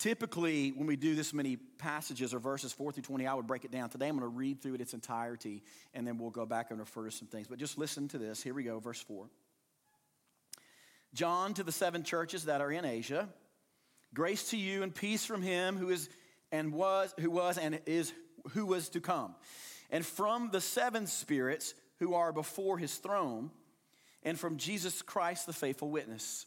Typically, when we do this many passages or verses 4 through 20, I would break it down. Today, I'm going to read through it its entirety, and then we'll go back and refer to some things. But just listen to this. Here we go, verse 4. John to the seven churches that are in Asia, grace to you and peace from him who is and was, who was and is, who was to come, and from the seven spirits who are before his throne, and from Jesus Christ, the faithful witness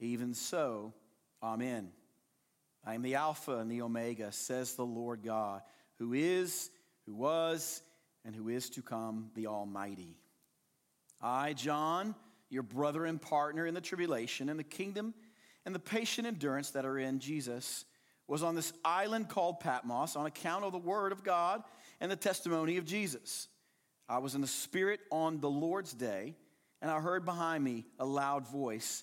Even so, Amen. I am the Alpha and the Omega, says the Lord God, who is, who was, and who is to come, the Almighty. I, John, your brother and partner in the tribulation and the kingdom and the patient endurance that are in Jesus, was on this island called Patmos on account of the word of God and the testimony of Jesus. I was in the Spirit on the Lord's day, and I heard behind me a loud voice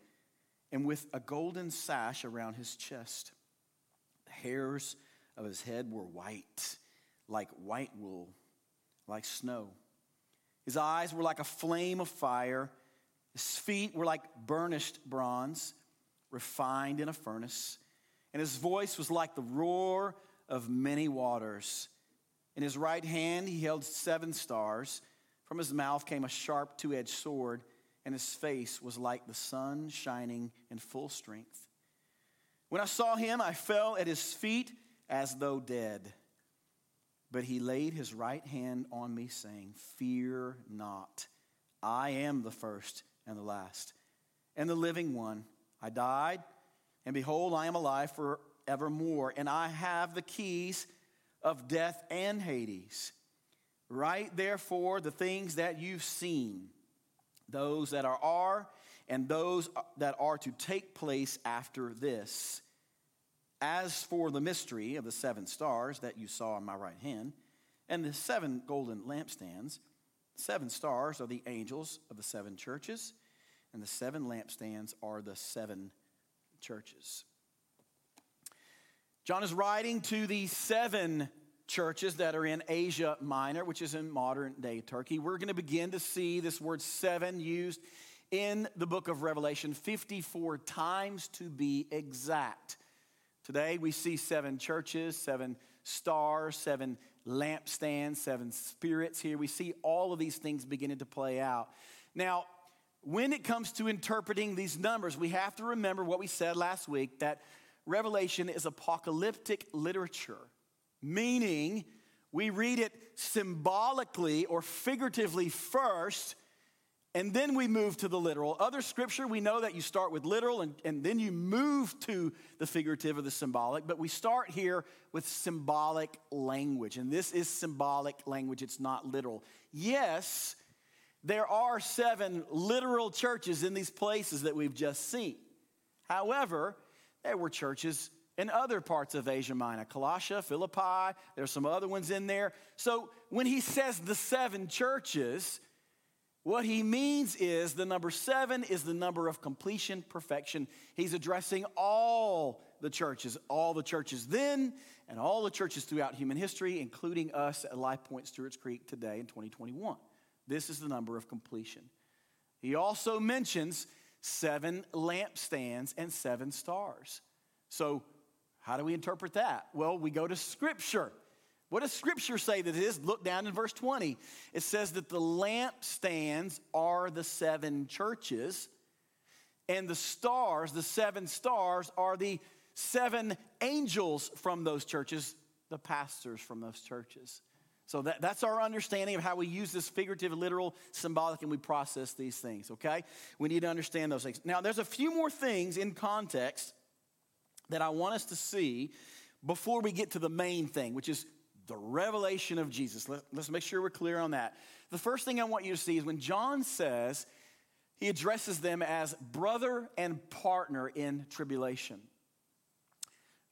and with a golden sash around his chest. The hairs of his head were white, like white wool, like snow. His eyes were like a flame of fire. His feet were like burnished bronze, refined in a furnace. And his voice was like the roar of many waters. In his right hand, he held seven stars. From his mouth came a sharp two edged sword and his face was like the sun shining in full strength. When I saw him, I fell at his feet as though dead. But he laid his right hand on me, saying, Fear not. I am the first and the last, and the living one. I died, and behold, I am alive forevermore, and I have the keys of death and Hades. Write therefore the things that you've seen those that are, are, and those that are to take place after this. As for the mystery of the seven stars that you saw on my right hand, and the seven golden lampstands, seven stars are the angels of the seven churches, and the seven lampstands are the seven churches. John is writing to the seven churches that are in Asia Minor, which is in modern day Turkey. We're going to begin to see this word seven used in the book of Revelation 54 times to be exact. Today we see seven churches, seven stars, seven lampstands, seven spirits here. We see all of these things beginning to play out. Now, when it comes to interpreting these numbers, we have to remember what we said last week that Revelation is apocalyptic literature meaning we read it symbolically or figuratively first, and then we move to the literal. Other scripture, we know that you start with literal and, and then you move to the figurative or the symbolic, but we start here with symbolic language. And this is symbolic language, it's not literal. Yes, there are seven literal churches in these places that we've just seen. However, there were churches in other parts of Asia Minor, Colossia, Philippi, there's some other ones in there. So when he says the seven churches, what he means is the number seven is the number of completion, perfection. He's addressing all the churches, all the churches then, and all the churches throughout human history, including us at Life Point Stewart's Creek today in 2021. This is the number of completion. He also mentions seven lampstands and seven stars. So how do we interpret that? Well, we go to Scripture. What does Scripture say that it is? Look down in verse 20. It says that the lampstands are the seven churches, and the stars, the seven stars, are the seven angels from those churches. the pastors from those churches. So that, that's our understanding of how we use this figurative, literal, symbolic, and we process these things, okay? We need to understand those things. Now, there's a few more things in context that I want us to see before we get to the main thing, which is the revelation of Jesus. Let, us make sure we're clear on that. The first thing I want you to see is when John says, he addresses them as brother and partner in tribulation.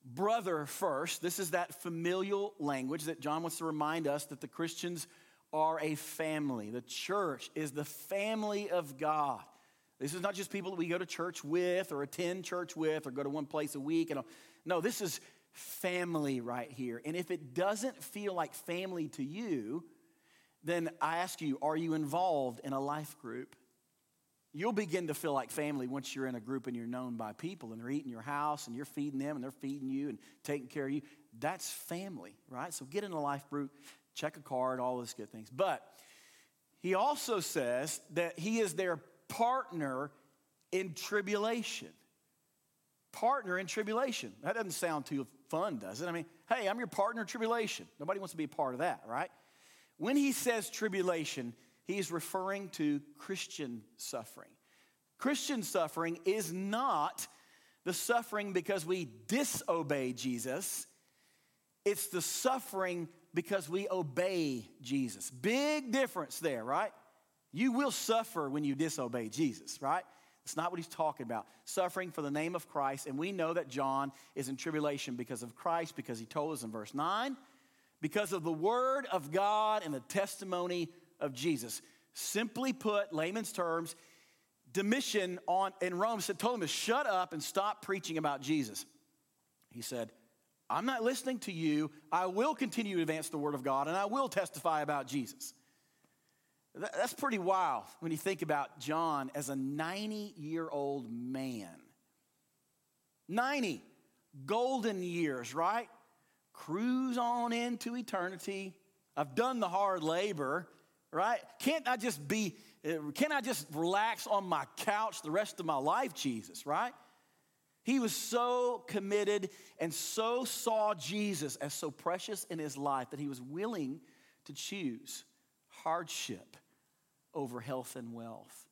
Brother first, this is that familial language that John wants to remind us that the Christians are a family. The church is the family of God. This is not just people that we go to church with or attend church with or go to one place a week. And no, this is family right here. And if it doesn't feel like family to you, then I ask you, are you involved in a life group? You'll begin to feel like family once you're in a group and you're known by people and they're eating your house and you're feeding them and they're feeding you and taking care of you. That's family, right? So get in a life group, check a card, all those good things. But he also says that he is their partner in tribulation. Partner in tribulation. That doesn't sound too fun, does it? I mean, hey, I'm your partner in tribulation. Nobody wants to be a part of that, right? When he says tribulation, he's referring to Christian suffering. Christian suffering is not the suffering because we disobey Jesus, it's the suffering because we obey Jesus. Big difference there, right? You will suffer when you disobey Jesus, right? It's not what he's talking about. Suffering for the name of Christ. And we know that John is in tribulation because of Christ, because he told us in verse 9, because of the word of God and the testimony of Jesus. Simply put, layman's terms, Domitian on, in Rome said, told him to shut up and stop preaching about Jesus. He said, I'm not listening to you. I will continue to advance the word of God and I will testify about Jesus. That's pretty wild when you think about John as a 90 year old man. 90 golden years, right? Cruise on into eternity. I've done the hard labor right? Can't I just be, uh, can't I just relax on my couch the rest of my life, Jesus, right? He was so committed and so saw Jesus as so precious in his life that he was willing to choose hardship over health and wealth.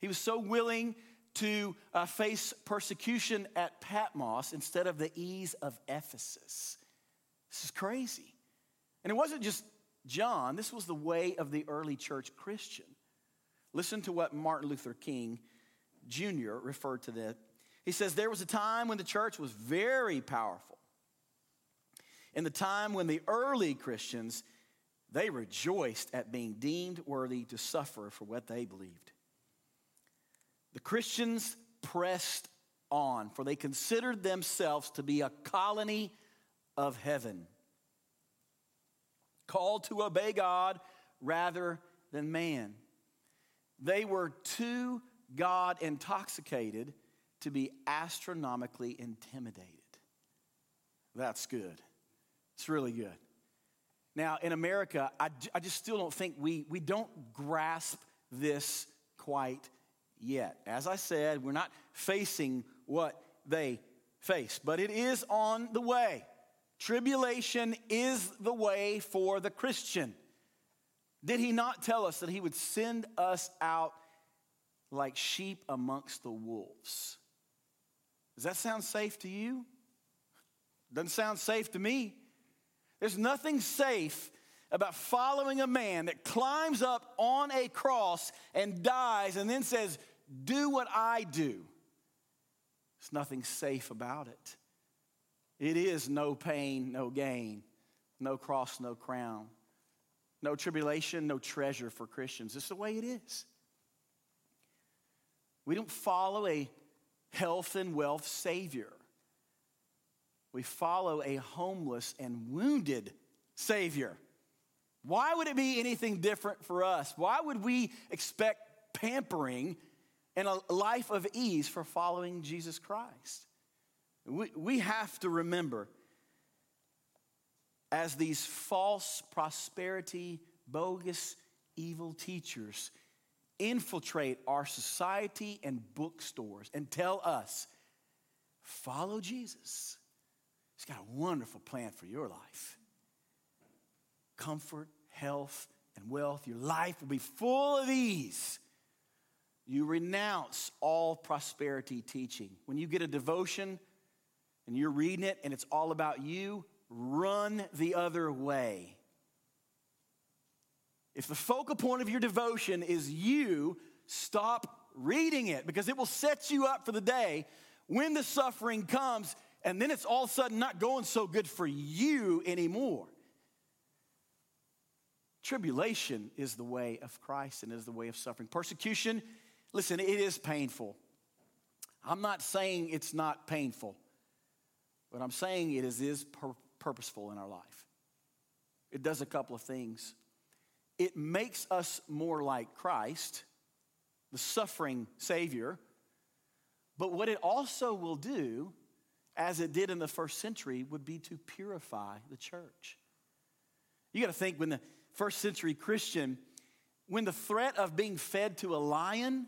He was so willing to uh, face persecution at Patmos instead of the ease of Ephesus. This is crazy. And it wasn't just John, this was the way of the early church Christian. Listen to what Martin Luther King Jr. referred to that. He says, There was a time when the church was very powerful. In the time when the early Christians, they rejoiced at being deemed worthy to suffer for what they believed. The Christians pressed on, for they considered themselves to be a colony of heaven called to obey God rather than man. They were too God intoxicated to be astronomically intimidated. That's good. It's really good. Now, in America, I, I just still don't think we, we don't grasp this quite yet. As I said, we're not facing what they face, but it is on the way. Tribulation is the way for the Christian. Did he not tell us that he would send us out like sheep amongst the wolves? Does that sound safe to you? Doesn't sound safe to me. There's nothing safe about following a man that climbs up on a cross and dies and then says, Do what I do. There's nothing safe about it. It is no pain, no gain, no cross, no crown, no tribulation, no treasure for Christians. It's the way it is. We don't follow a health and wealth Savior. We follow a homeless and wounded Savior. Why would it be anything different for us? Why would we expect pampering and a life of ease for following Jesus Christ? We, we have to remember as these false prosperity, bogus, evil teachers infiltrate our society and bookstores and tell us, follow Jesus. He's got a wonderful plan for your life comfort, health, and wealth. Your life will be full of ease. You renounce all prosperity teaching. When you get a devotion and you're reading it and it's all about you, run the other way. If the focal point of your devotion is you, stop reading it because it will set you up for the day when the suffering comes and then it's all of a sudden not going so good for you anymore. Tribulation is the way of Christ and is the way of suffering. Persecution, listen, it is painful. I'm not saying it's not painful, but I'm saying it is, is pur- purposeful in our life. It does a couple of things. It makes us more like Christ, the suffering Savior. But what it also will do, as it did in the first century, would be to purify the church. You got to think when the first century Christian, when the threat of being fed to a lion,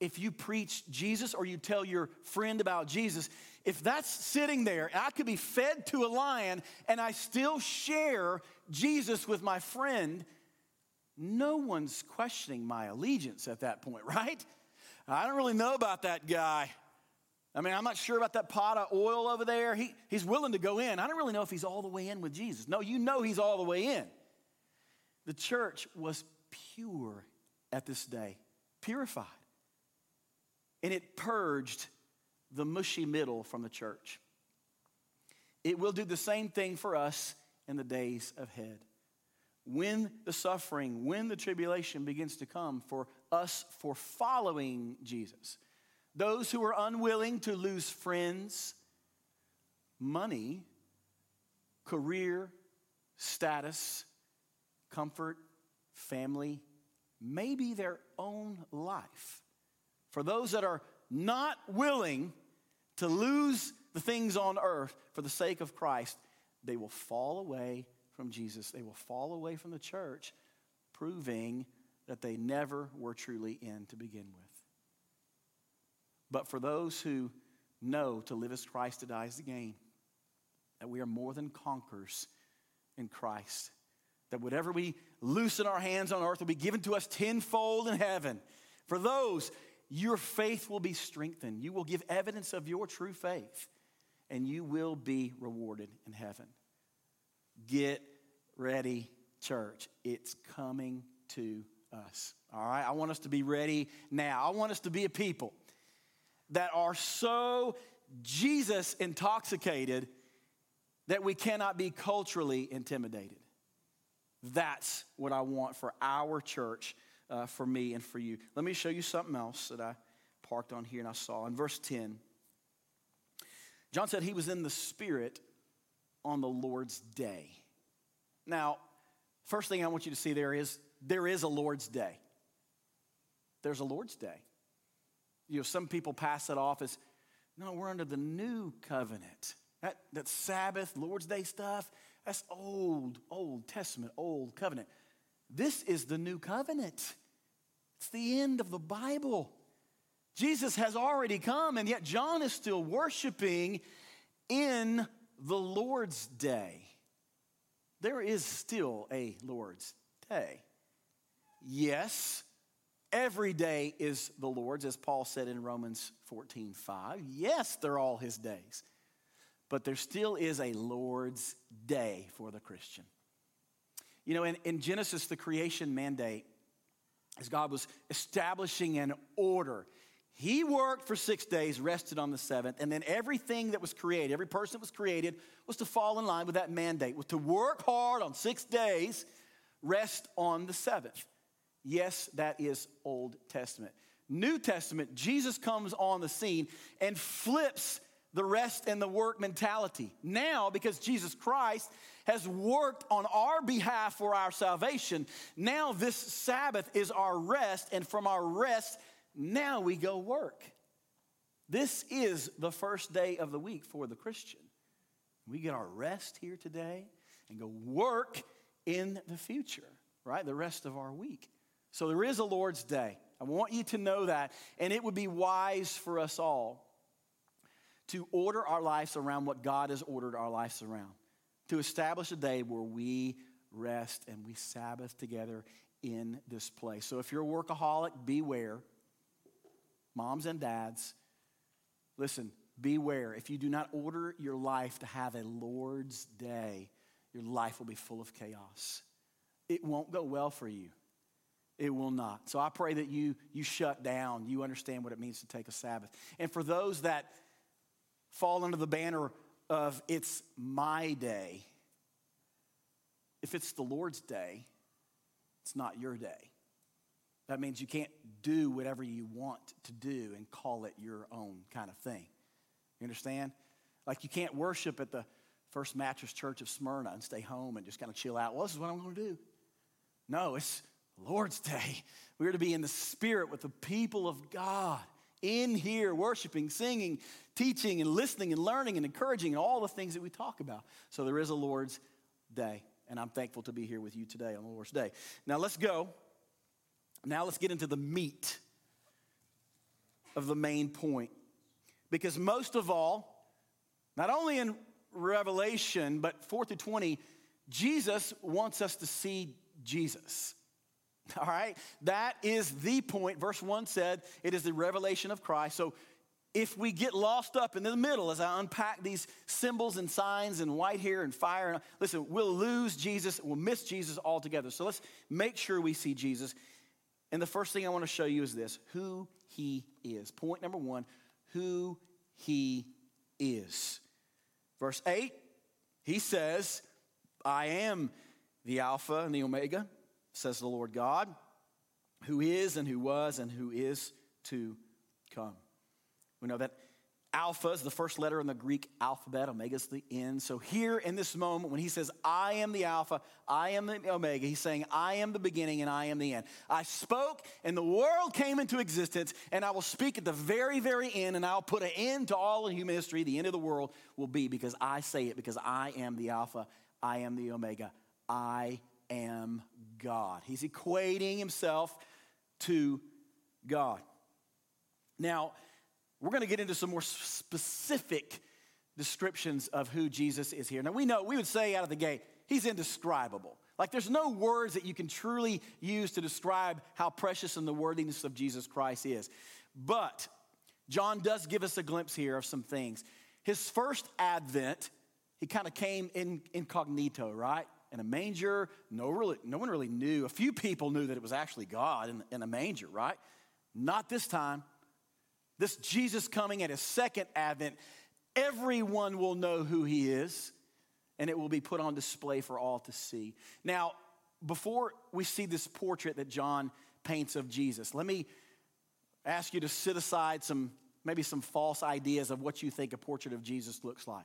if you preach Jesus or you tell your friend about Jesus, if that's sitting there, I could be fed to a lion and I still share Jesus with my friend, no one's questioning my allegiance at that point, right? I don't really know about that guy. I mean, I'm not sure about that pot of oil over there. He, he's willing to go in. I don't really know if he's all the way in with Jesus. No, you know he's all the way in. The church was pure at this day, purified. And it purged the mushy middle from the church. It will do the same thing for us in the days ahead when the suffering, when the tribulation begins to come for us for following Jesus, those who are unwilling to lose friends, money, career, status, comfort, family, maybe their own life. For those that are not willing to lose the things on earth for the sake of Christ, they will fall away from Jesus, they will fall away from the church, proving that they never were truly in to begin with. But for those who know to live as Christ, to die as the gain, that we are more than conquerors in Christ, that whatever we loosen our hands on earth will be given to us tenfold in heaven. For those, your faith will be strengthened. You will give evidence of your true faith, and you will be rewarded in heaven. Get ready, church. It's coming to us. All right? I want us to be ready now. I want us to be a people that are so Jesus intoxicated that we cannot be culturally intimidated. That's what I want for our church, uh, for me, and for you. Let me show you something else that I parked on here and I saw. In verse 10, John said he was in the Spirit on the Lord's day. Now, first thing I want you to see there is there is a Lord's day. There's a Lord's day. You know, some people pass it off as, no, we're under the new covenant. That, that Sabbath, Lord's Day stuff, that's old, Old Testament, Old Covenant. This is the new covenant. It's the end of the Bible. Jesus has already come, and yet John is still worshiping in the Lord's Day there is still a Lord's day. Yes, every day is the Lord's, as Paul said in Romans 14 5. Yes, they're all his days. But there still is a Lord's day for the Christian. You know, in, in Genesis, the creation mandate, as God was establishing an order, he worked for six days, rested on the seventh, and then everything that was created, every person that was created, was to fall in line with that mandate, was to work hard on six days, rest on the seventh. Yes, that is Old Testament. New Testament, Jesus comes on the scene and flips the rest and the work mentality. Now, because Jesus Christ has worked on our behalf for our salvation, now this Sabbath is our rest, and from our rest, now we go work. This is the first day of the week for the Christian. We get our rest here today and go work in the future, right? The rest of our week. So there is a Lord's Day. I want you to know that. And it would be wise for us all to order our lives around what God has ordered our lives around, to establish a day where we rest and we Sabbath together in this place. So if you're a workaholic, beware. Moms and dads, listen, beware. If you do not order your life to have a Lord's day, your life will be full of chaos. It won't go well for you. It will not. So I pray that you you shut down. You understand what it means to take a Sabbath. And for those that fall under the banner of it's my day, if it's the Lord's day, it's not your day. That means you can't do whatever you want to do and call it your own kind of thing. You understand? Like you can't worship at the First Mattress Church of Smyrna and stay home and just kind of chill out. Well, this is what I'm going to do. No, it's Lord's Day. We're to be in the spirit with the people of God in here, worshiping, singing, teaching, and listening, and learning, and encouraging, and all the things that we talk about. So there is a Lord's Day, and I'm thankful to be here with you today on the Lord's Day. Now let's go. Now let's get into the meat of the main point. Because most of all, not only in Revelation, but 4 through 20, Jesus wants us to see Jesus. All right? That is the point. Verse 1 said it is the revelation of Christ. So if we get lost up in the middle as I unpack these symbols and signs and white hair and fire, and, listen, we'll lose Jesus, we'll miss Jesus altogether. So let's make sure we see Jesus. And the first thing I want to show you is this who he is. Point number one who he is. Verse 8, he says, I am the Alpha and the Omega, says the Lord God, who is and who was and who is to come. We know that Alpha is the first letter in the Greek alphabet, Omega is the end. So, here in this moment, when he says, I am the Alpha, I am the Omega, he's saying, I am the beginning and I am the end. I spoke and the world came into existence, and I will speak at the very, very end, and I'll put an end to all of human history. The end of the world will be because I say it, because I am the Alpha, I am the Omega, I am God. He's equating himself to God. Now, we're going to get into some more specific descriptions of who Jesus is here. Now, we know, we would say out of the gate, he's indescribable. Like, there's no words that you can truly use to describe how precious and the worthiness of Jesus Christ is. But John does give us a glimpse here of some things. His first advent, he kind of came in incognito, right? In a manger, no, really, no one really knew. A few people knew that it was actually God in, in a manger, right? Not this time. This Jesus coming at his second advent, everyone will know who he is, and it will be put on display for all to see. Now, before we see this portrait that John paints of Jesus, let me ask you to sit aside some maybe some false ideas of what you think a portrait of Jesus looks like.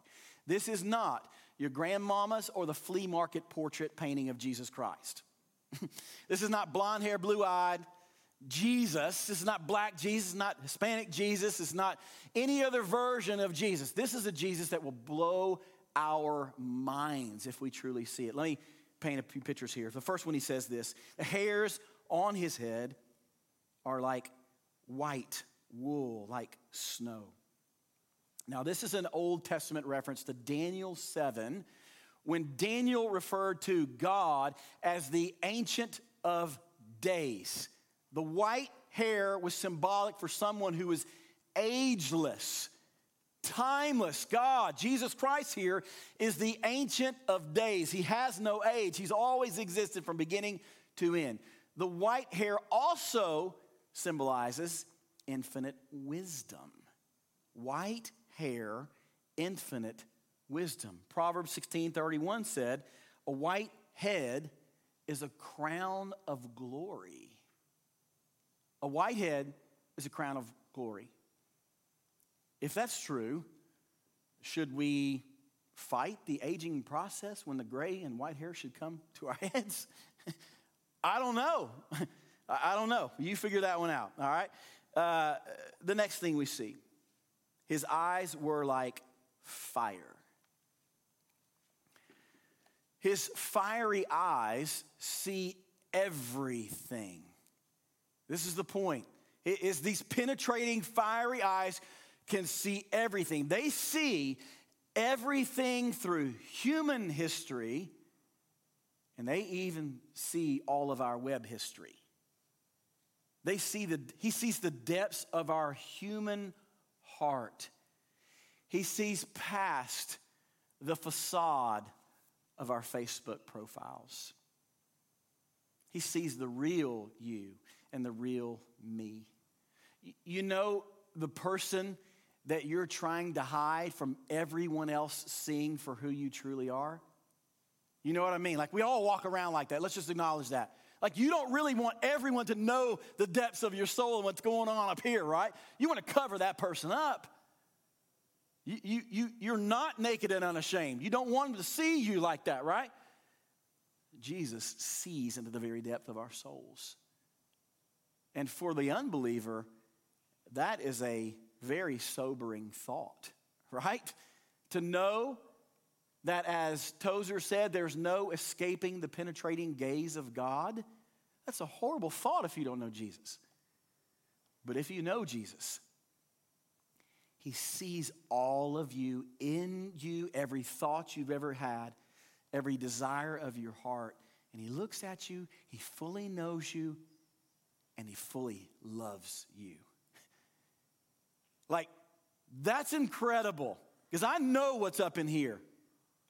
This is not your grandmama's or the flea market portrait painting of Jesus Christ. this is not blonde hair, blue eyed, Jesus. This is not black Jesus, not Hispanic Jesus. It's not any other version of Jesus. This is a Jesus that will blow our minds if we truly see it. Let me paint a few pictures here. The first one, he says this The hairs on his head are like white wool, like snow. Now, this is an Old Testament reference to Daniel 7, when Daniel referred to God as the Ancient of Days. The white hair was symbolic for someone who was ageless, timeless. God, Jesus Christ here, is the Ancient of Days. He has no age, He's always existed from beginning to end. The white hair also symbolizes infinite wisdom. White hair, infinite wisdom. Proverbs 16 31 said, A white head is a crown of glory. A white head is a crown of glory. If that's true, should we fight the aging process when the gray and white hair should come to our heads? I don't know. I don't know. You figure that one out, all right? Uh, the next thing we see his eyes were like fire. His fiery eyes see everything. This is the point. It is these penetrating, fiery eyes can see everything. They see everything through human history, and they even see all of our web history. They see the, he sees the depths of our human heart. He sees past the facade of our Facebook profiles. He sees the real you and the real me. You know, the person that you're trying to hide from everyone else seeing for who you truly are? You know what I mean? Like we all walk around like that. Let's just acknowledge that. Like you don't really want everyone to know the depths of your soul and what's going on up here, right? You want to cover that person up. You, you, you, you're not naked and unashamed. You don't want them to see you like that, right? Jesus sees into the very depth of our souls. And for the unbeliever, that is a very sobering thought, right? To know that, as Tozer said, there's no escaping the penetrating gaze of God. That's a horrible thought if you don't know Jesus. But if you know Jesus, He sees all of you in you, every thought you've ever had, every desire of your heart. And He looks at you, He fully knows you, and He fully loves you. Like, that's incredible because I know what's up in here.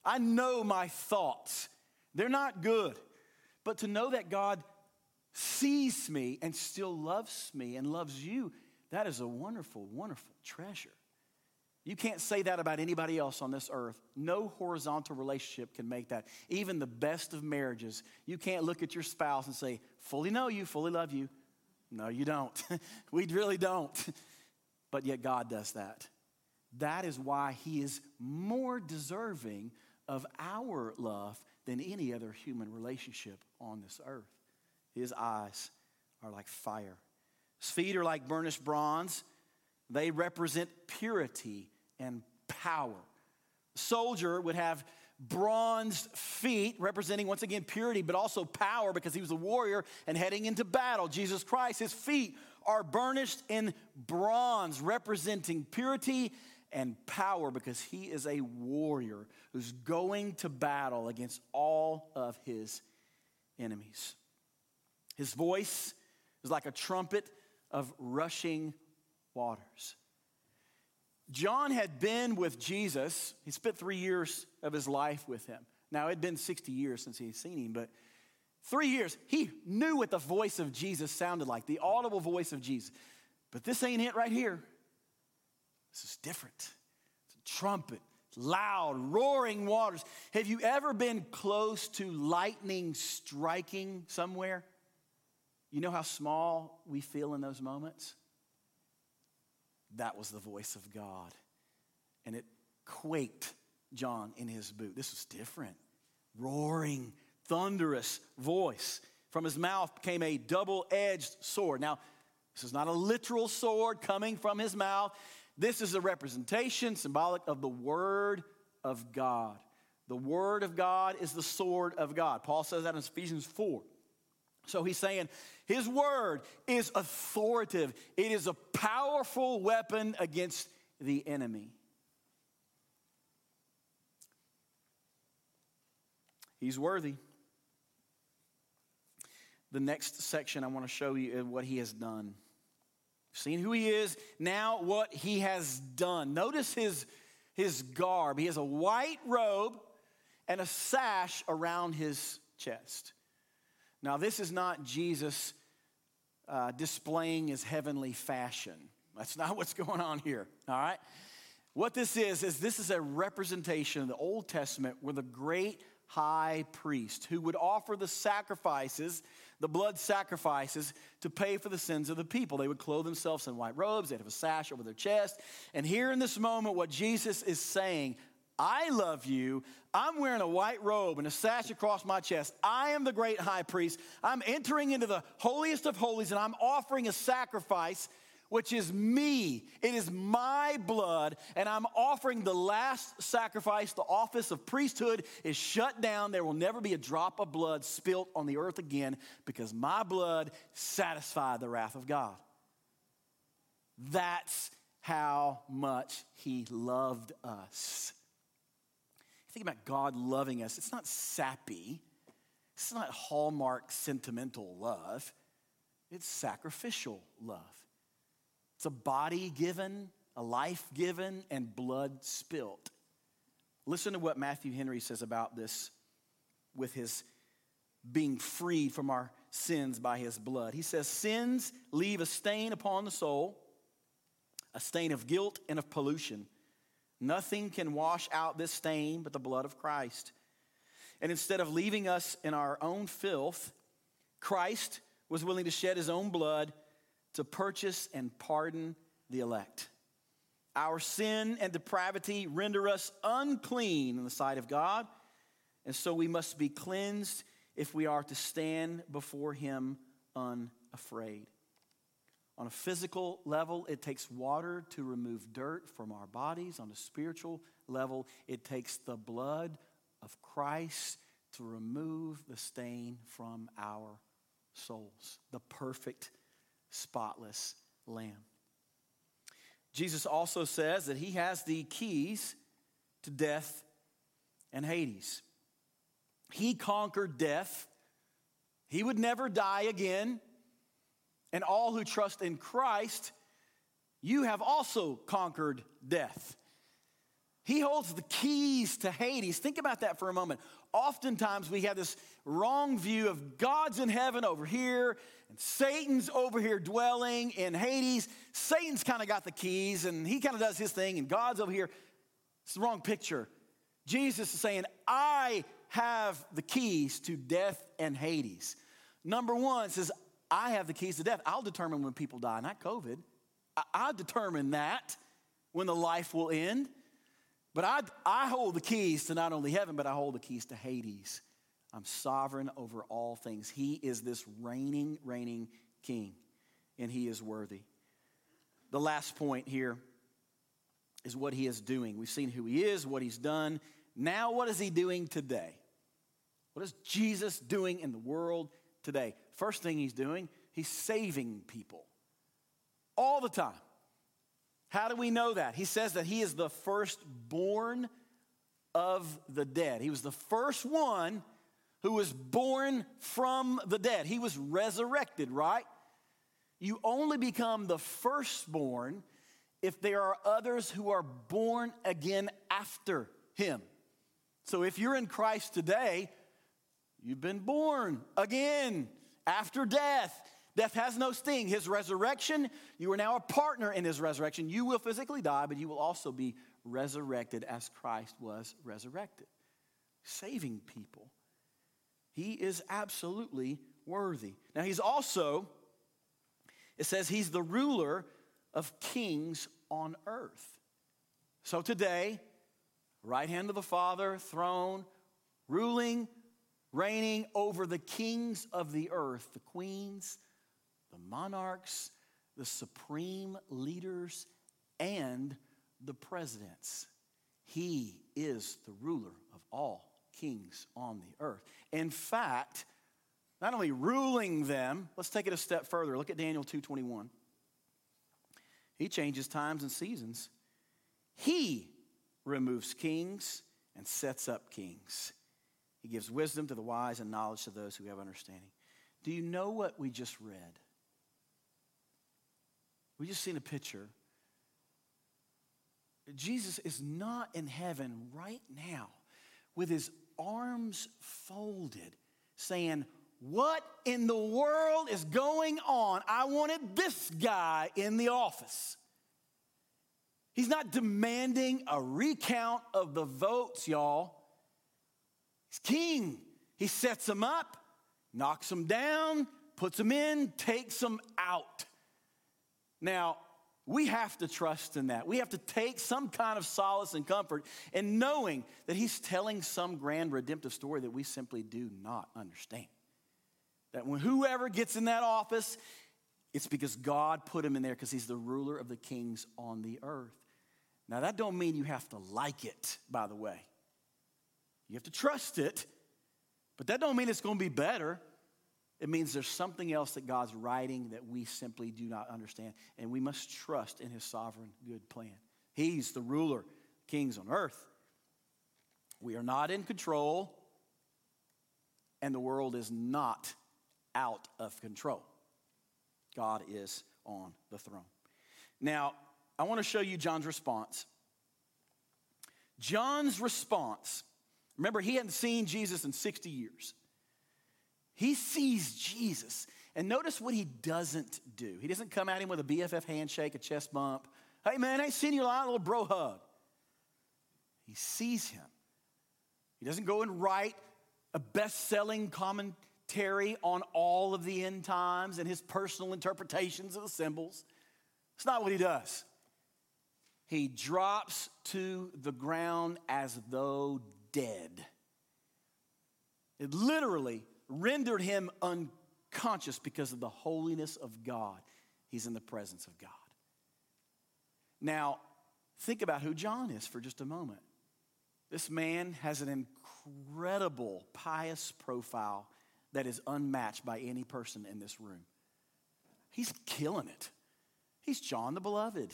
I know my thoughts. They're not good. But to know that God sees me and still loves me and loves you, that is a wonderful, wonderful treasure. You can't say that about anybody else on this earth. No horizontal relationship can make that. Even the best of marriages, you can't look at your spouse and say, fully know you, fully love you. No, you don't. we really don't but yet God does that. That is why He is more deserving of our love than any other human relationship on this earth. His eyes are like fire, His feet are like burnished bronze. They represent purity and power. Soldier would have bronzed feet, representing once again purity, but also power because he was a warrior and heading into battle. Jesus Christ, his feet are burnished in bronze, representing purity and power because he is a warrior who's going to battle against all of his enemies. His voice is like a trumpet of rushing waters. John had been with Jesus. He spent three years of his life with him. Now, it had been 60 years since he had seen him, but Three years, he knew what the voice of Jesus sounded like, the audible voice of Jesus. But this ain't it right here. This is different. It's a trumpet, loud, roaring waters. Have you ever been close to lightning striking somewhere? You know how small we feel in those moments? That was the voice of God. And it quaked John in his boot. This was different. Roaring thunderous voice. From his mouth came a double edged sword. Now, this is not a literal sword coming from his mouth. This is a representation, symbolic of the Word of God. The Word of God is the sword of God. Paul says that in Ephesians 4. So he's saying his word is authoritative, it is a powerful weapon against the enemy. He's worthy the next section I want to show you is what he has done. Seen who he is, now what he has done. Notice his, his garb. He has a white robe and a sash around his chest. Now, this is not Jesus uh, displaying his heavenly fashion. That's not what's going on here, all right? What this is, is this is a representation of the Old Testament where the great high priest who would offer the sacrifices the blood sacrifices to pay for the sins of the people. They would clothe themselves in white robes, they'd have a sash over their chest. And here in this moment, what Jesus is saying, I love you. I'm wearing a white robe and a sash across my chest. I am the great high priest. I'm entering into the holiest of holies and I'm offering a sacrifice which is me. It is my blood, and I'm offering the last sacrifice. The office of priesthood is shut down. There will never be a drop of blood spilt on the earth again because my blood satisfied the wrath of God. That's how much he loved us. Think about God loving us. It's not sappy. It's not hallmark sentimental love. It's sacrificial love. It's a body given, a life given, and blood spilt. Listen to what Matthew Henry says about this with his being freed from our sins by his blood. He says, Sins leave a stain upon the soul, a stain of guilt and of pollution. Nothing can wash out this stain but the blood of Christ. And instead of leaving us in our own filth, Christ was willing to shed his own blood to purchase and pardon the elect. Our sin and depravity render us unclean in the sight of God, and so we must be cleansed if we are to stand before Him unafraid. On a physical level, it takes water to remove dirt from our bodies. On a spiritual level, it takes the blood of Christ to remove the stain from our souls, the perfect, spotless Lamb. Jesus also says that he has the keys to death and Hades. He conquered death. He would never die again. And all who trust in Christ, you have also conquered death. He holds the keys to Hades. Think about that for a moment. Oftentimes we have this wrong view of God's in heaven over here and Satan's over here dwelling in Hades. Satan's kind of got the keys and he kind of does his thing and God's over here. It's the wrong picture. Jesus is saying, I have the keys to death and Hades. Number one says, I have the keys to death. I'll determine when people die, not COVID. I, I determine that when the life will end. But I, I hold the keys to not only heaven, but I hold the keys to Hades. I'm sovereign over all things. He is this reigning, reigning king, and he is worthy. The last point here is what he is doing. We've seen who he is, what he's done. Now, what is he doing today? What is Jesus doing in the world today? First thing he's doing, he's saving people all the time. How do we know that? He says that he is the firstborn of the dead. He was the first one who was born from the dead. He was resurrected, right? You only become the firstborn if there are others who are born again after him. So if you're in Christ today, You've been born again after death. Death has no sting. His resurrection, you are now a partner in his resurrection. You will physically die, but you will also be resurrected as Christ was resurrected, saving people. He is absolutely worthy. Now, he's also, it says, he's the ruler of kings on earth. So today, right hand of the Father, throne, ruling reigning over the kings of the earth, the queens, the monarchs, the supreme leaders, and the presidents. He is the ruler of all kings on the earth. In fact, not only ruling them, let's take it a step further. Look at Daniel 2:21. He changes times and seasons. He removes kings and sets up kings. He gives wisdom to the wise and knowledge to those who have understanding. Do you know what we just read? We just seen a picture. Jesus is not in heaven right now with his arms folded, saying, What in the world is going on? I wanted this guy in the office. He's not demanding a recount of the votes, y'all. He's king. He sets them up, knocks them down, puts them in, takes them out. Now, we have to trust in that. We have to take some kind of solace and comfort in knowing that he's telling some grand redemptive story that we simply do not understand. That when whoever gets in that office, it's because God put him in there because he's the ruler of the kings on the earth. Now, that don't mean you have to like it, by the way. You have to trust it, but that don't mean it's going to be better. It means there's something else that God's writing that we simply do not understand, and we must trust in His sovereign good plan. He's the ruler, kings on earth. We are not in control, and the world is not out of control. God is on the throne. Now, I want to show you John's response. John's response, remember, he hadn't seen Jesus in 60 years. He sees Jesus. And notice what he doesn't do. He doesn't come at him with a BFF handshake, a chest bump. Hey, man, I ain't seen you a little bro hug. He sees him. He doesn't go and write a best selling commentary on all of the end times and his personal interpretations of the symbols. It's not what he does. He drops to the ground as though dead. It literally rendered him unconscious because of the holiness of God. He's in the presence of God. Now, think about who John is for just a moment. This man has an incredible pious profile that is unmatched by any person in this room. He's killing it. He's John the Beloved.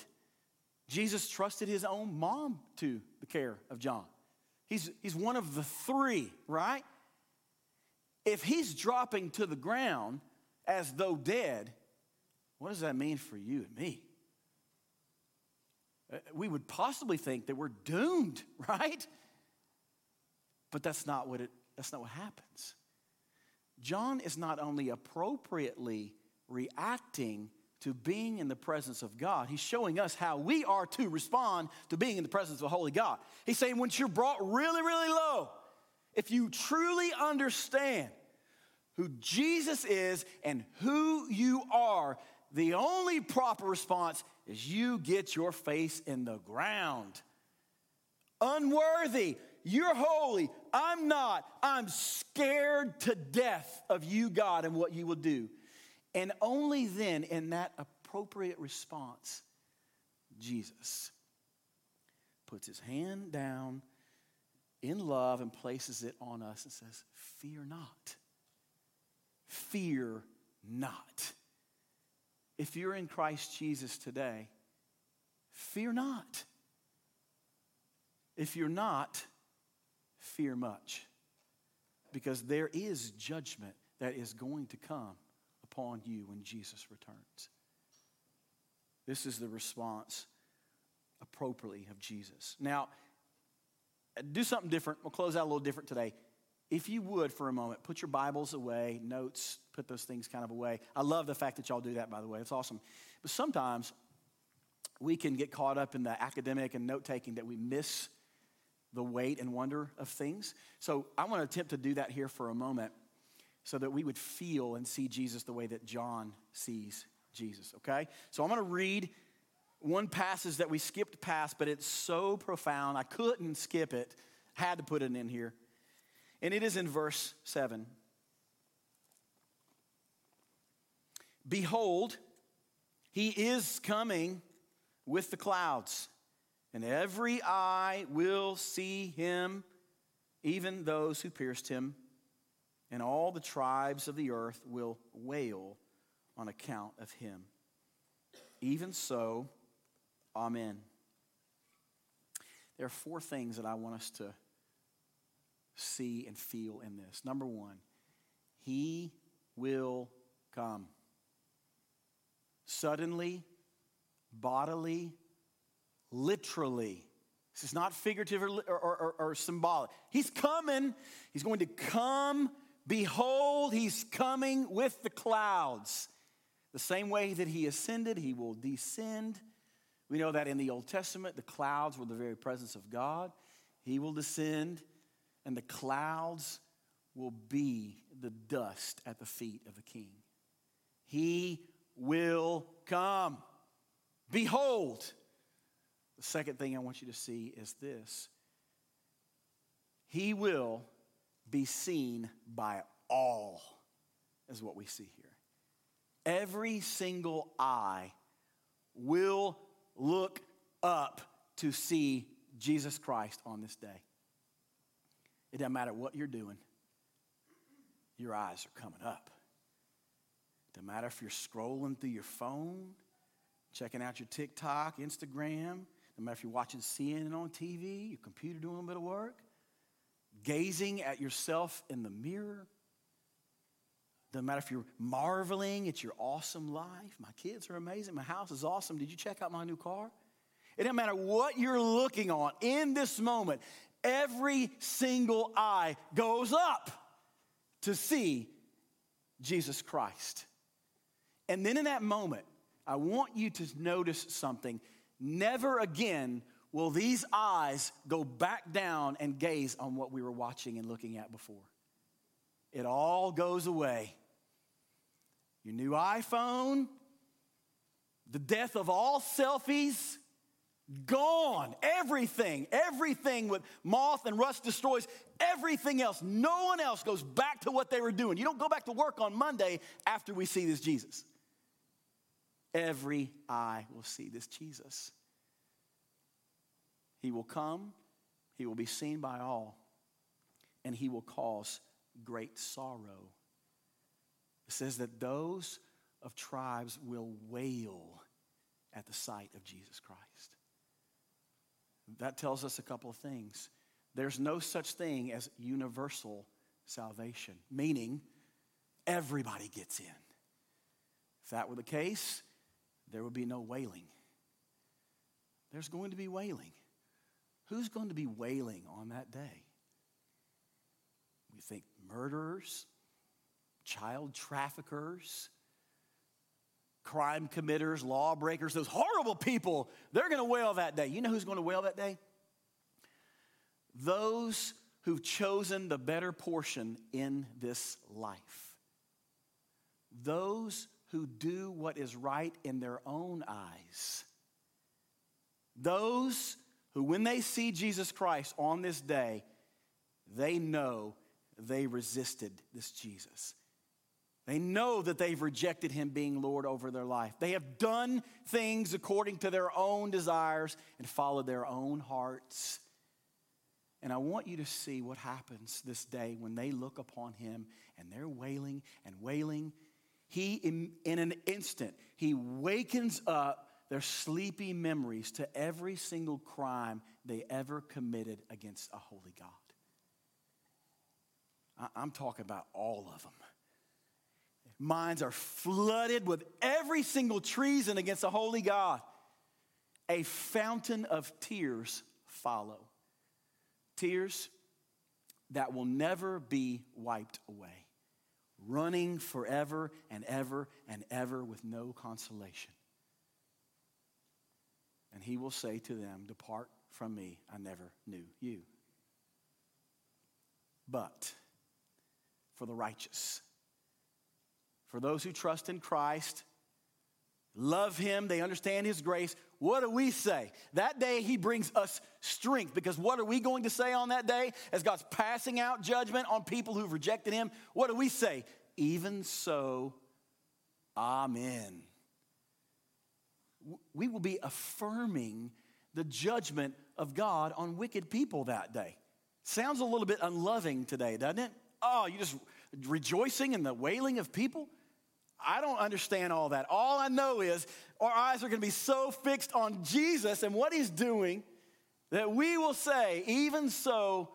Jesus trusted his own mom to the care of John. He's, he's one of the three, right? If he's dropping to the ground as though dead, what does that mean for you and me? Uh, we would possibly think that we're doomed, right? But that's not what it that's not what happens. John is not only appropriately reacting to being in the presence of God, he's showing us how we are to respond to being in the presence of a holy God. He's saying, when you're brought really, really low, if you truly understand who Jesus is and who you are, the only proper response is you get your face in the ground. Unworthy, you're holy. I'm not. I'm scared to death of you, God, and what you will do. And only then, in that appropriate response, Jesus puts his hand down in love and places it on us and says, Fear not. Fear not. If you're in Christ Jesus today, fear not. If you're not, fear much because there is judgment that is going to come upon you when Jesus returns. This is the response appropriately of Jesus. Now, do something different. We'll close out a little different today. If you would, for a moment, put your Bibles away, notes, put those things kind of away. I love the fact that y'all do that, by the way. It's awesome. But sometimes we can get caught up in the academic and note taking that we miss the weight and wonder of things. So I want to attempt to do that here for a moment so that we would feel and see Jesus the way that John sees Jesus, okay? So I'm going to read one passage that we skipped past, but it's so profound. I couldn't skip it, had to put it in here. And it is in verse 7. Behold, he is coming with the clouds and every eye will see him, even those who pierced him, and all the tribes of the earth will wail on account of him. Even so, Amen. There are four things that I want us to see and feel in this. Number one, he will come. Suddenly, bodily, literally. This is not figurative or, or, or, or, symbolic. He's coming. He's going to come. Behold, he's coming with the clouds. The same way that he ascended, he will descend. We know that in the Old Testament, the clouds were the very presence of God. He will descend, and the clouds will be the dust at the feet of the king. He will come. Behold, the second thing I want you to see is this He will be seen by all, is what we see here. Every single eye will look up to see Jesus Christ on this day. It doesn't matter what you're doing, your eyes are coming up. It Doesn't matter if you're scrolling through your phone, checking out your TikTok, Instagram. No matter if you're watching CNN on TV, your computer doing a bit of work, gazing at yourself in the mirror. Doesn't matter if you're marveling at your awesome life. My kids are amazing. My house is awesome. Did you check out my new car? It doesn't matter what you're looking on in this moment, every single eye goes up to see Jesus Christ. And then in that moment, I want you to notice something. Never again will these eyes go back down and gaze on what we were watching and looking at before. It all goes away. Your new iPhone, the death of all selfies, Gone. Everything, everything with moth and rust destroys everything else. No one else goes back to what they were doing. You don't go back to work on Monday after we see this Jesus. Every eye will see this Jesus. He will come, he will be seen by all, and he will cause great sorrow. It says that those of tribes will wail at the sight of Jesus Christ. That tells us a couple of things. There's no such thing as universal salvation, meaning everybody gets in. If that were the case, there would be no wailing. There's going to be wailing. Who's going to be wailing on that day? We think murderers, child traffickers, crime committers, lawbreakers, those horrible people, they're going to wail that day. You know who's going to wail that day? Those who've chosen the better portion in this life. Those who do what is right in their own eyes. Those who, when they see Jesus Christ on this day, they know they resisted this Jesus. They know that they've rejected him being Lord over their life. They have done things according to their own desires and followed their own hearts. And I want you to see what happens this day when they look upon him and they're wailing and wailing. He, in, in an instant, he wakens up their sleepy memories to every single crime they ever committed against a holy God. I'm talking about all of them minds are flooded with every single treason against the holy God. A fountain of tears follow. Tears that will never be wiped away, running forever and ever and ever with no consolation. And he will say to them, Depart from me, I never knew you. But for the righteous, for those who trust in Christ, love Him, they understand His grace. What do we say? That day He brings us strength because what are we going to say on that day as God's passing out judgment on people who've rejected Him? What do we say? Even so, Amen. We will be affirming the judgment of God on wicked people that day. Sounds a little bit unloving today, doesn't it? Oh, you just rejoicing in the wailing of people? I don't understand all that. All I know is our eyes are going to be so fixed on Jesus and what he's doing that we will say, even so,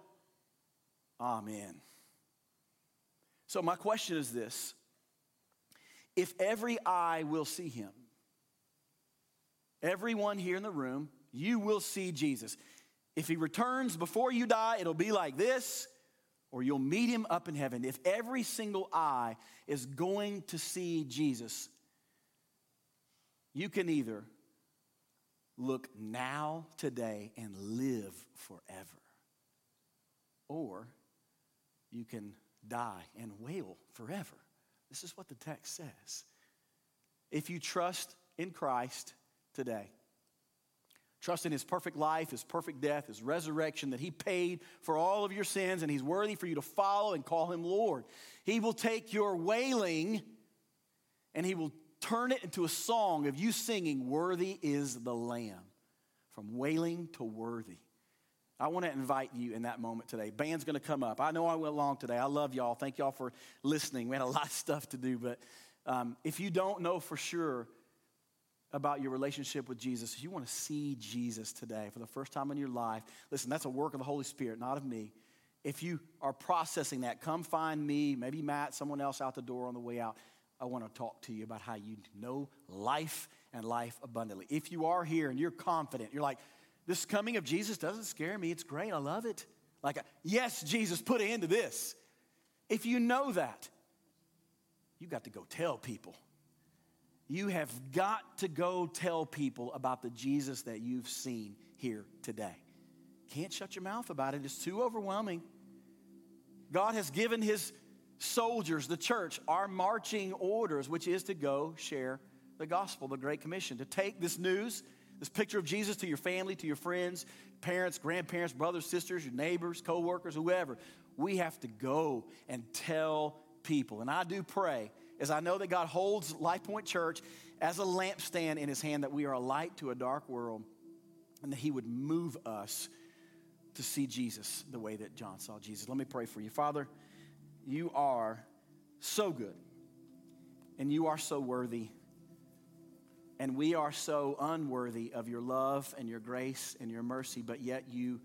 Amen. So, my question is this if every eye will see him, everyone here in the room, you will see Jesus. If he returns before you die, it'll be like this or you'll meet him up in heaven. If every single eye is going to see Jesus, you can either look now, today, and live forever, or you can die and wail forever. This is what the text says. If you trust in Christ today, Trust in his perfect life, his perfect death, his resurrection, that he paid for all of your sins, and he's worthy for you to follow and call him Lord. He will take your wailing and he will turn it into a song of you singing, Worthy is the Lamb. From wailing to worthy. I want to invite you in that moment today. Band's going to come up. I know I went long today. I love y'all. Thank y'all for listening. We had a lot of stuff to do, but Um, if you don't know for sure about your relationship with Jesus, if you want to see Jesus today for the first time in your life, listen, that's a work of the Holy Spirit, not of me. If you are processing that, come find me, maybe Matt, someone else out the door on the way out. I want to talk to you about how you know life and life abundantly. If you are here and you're confident, you're like, this coming of Jesus doesn't scare me. It's great. I love it. Like, yes, Jesus put an end to this. If you know that, you got to go tell people. You have got to go tell people about the Jesus that you've seen here today. Can't shut your mouth about it, it's too overwhelming. God has given his soldiers, the church, our marching orders, which is to go share the gospel, the Great Commission, to take this news, this picture of Jesus to your family, to your friends, parents, grandparents, brothers, sisters, your neighbors, co workers, whoever. We have to go and tell people. And I do pray, as I know that God holds Life Point Church as a lampstand in his hand, that we are a light to a dark world and that he would move us to see Jesus the way that John saw Jesus. Let me pray for you. Father, you are so good and you are so worthy. And we are so unworthy of your love and your grace and your mercy, but yet you,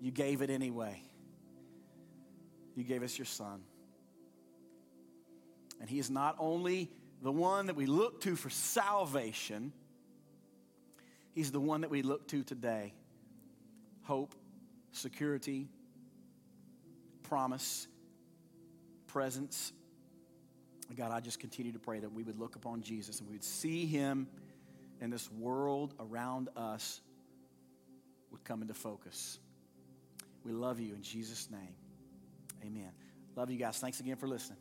you gave it anyway. You gave us your son. And he is not only the one that we look to for salvation, he's the one that we look to today hope, security, promise, presence. God, I just continue to pray that we would look upon Jesus and we would see him and this world around us would come into focus. We love you in Jesus' name. Amen. Love you guys. Thanks again for listening.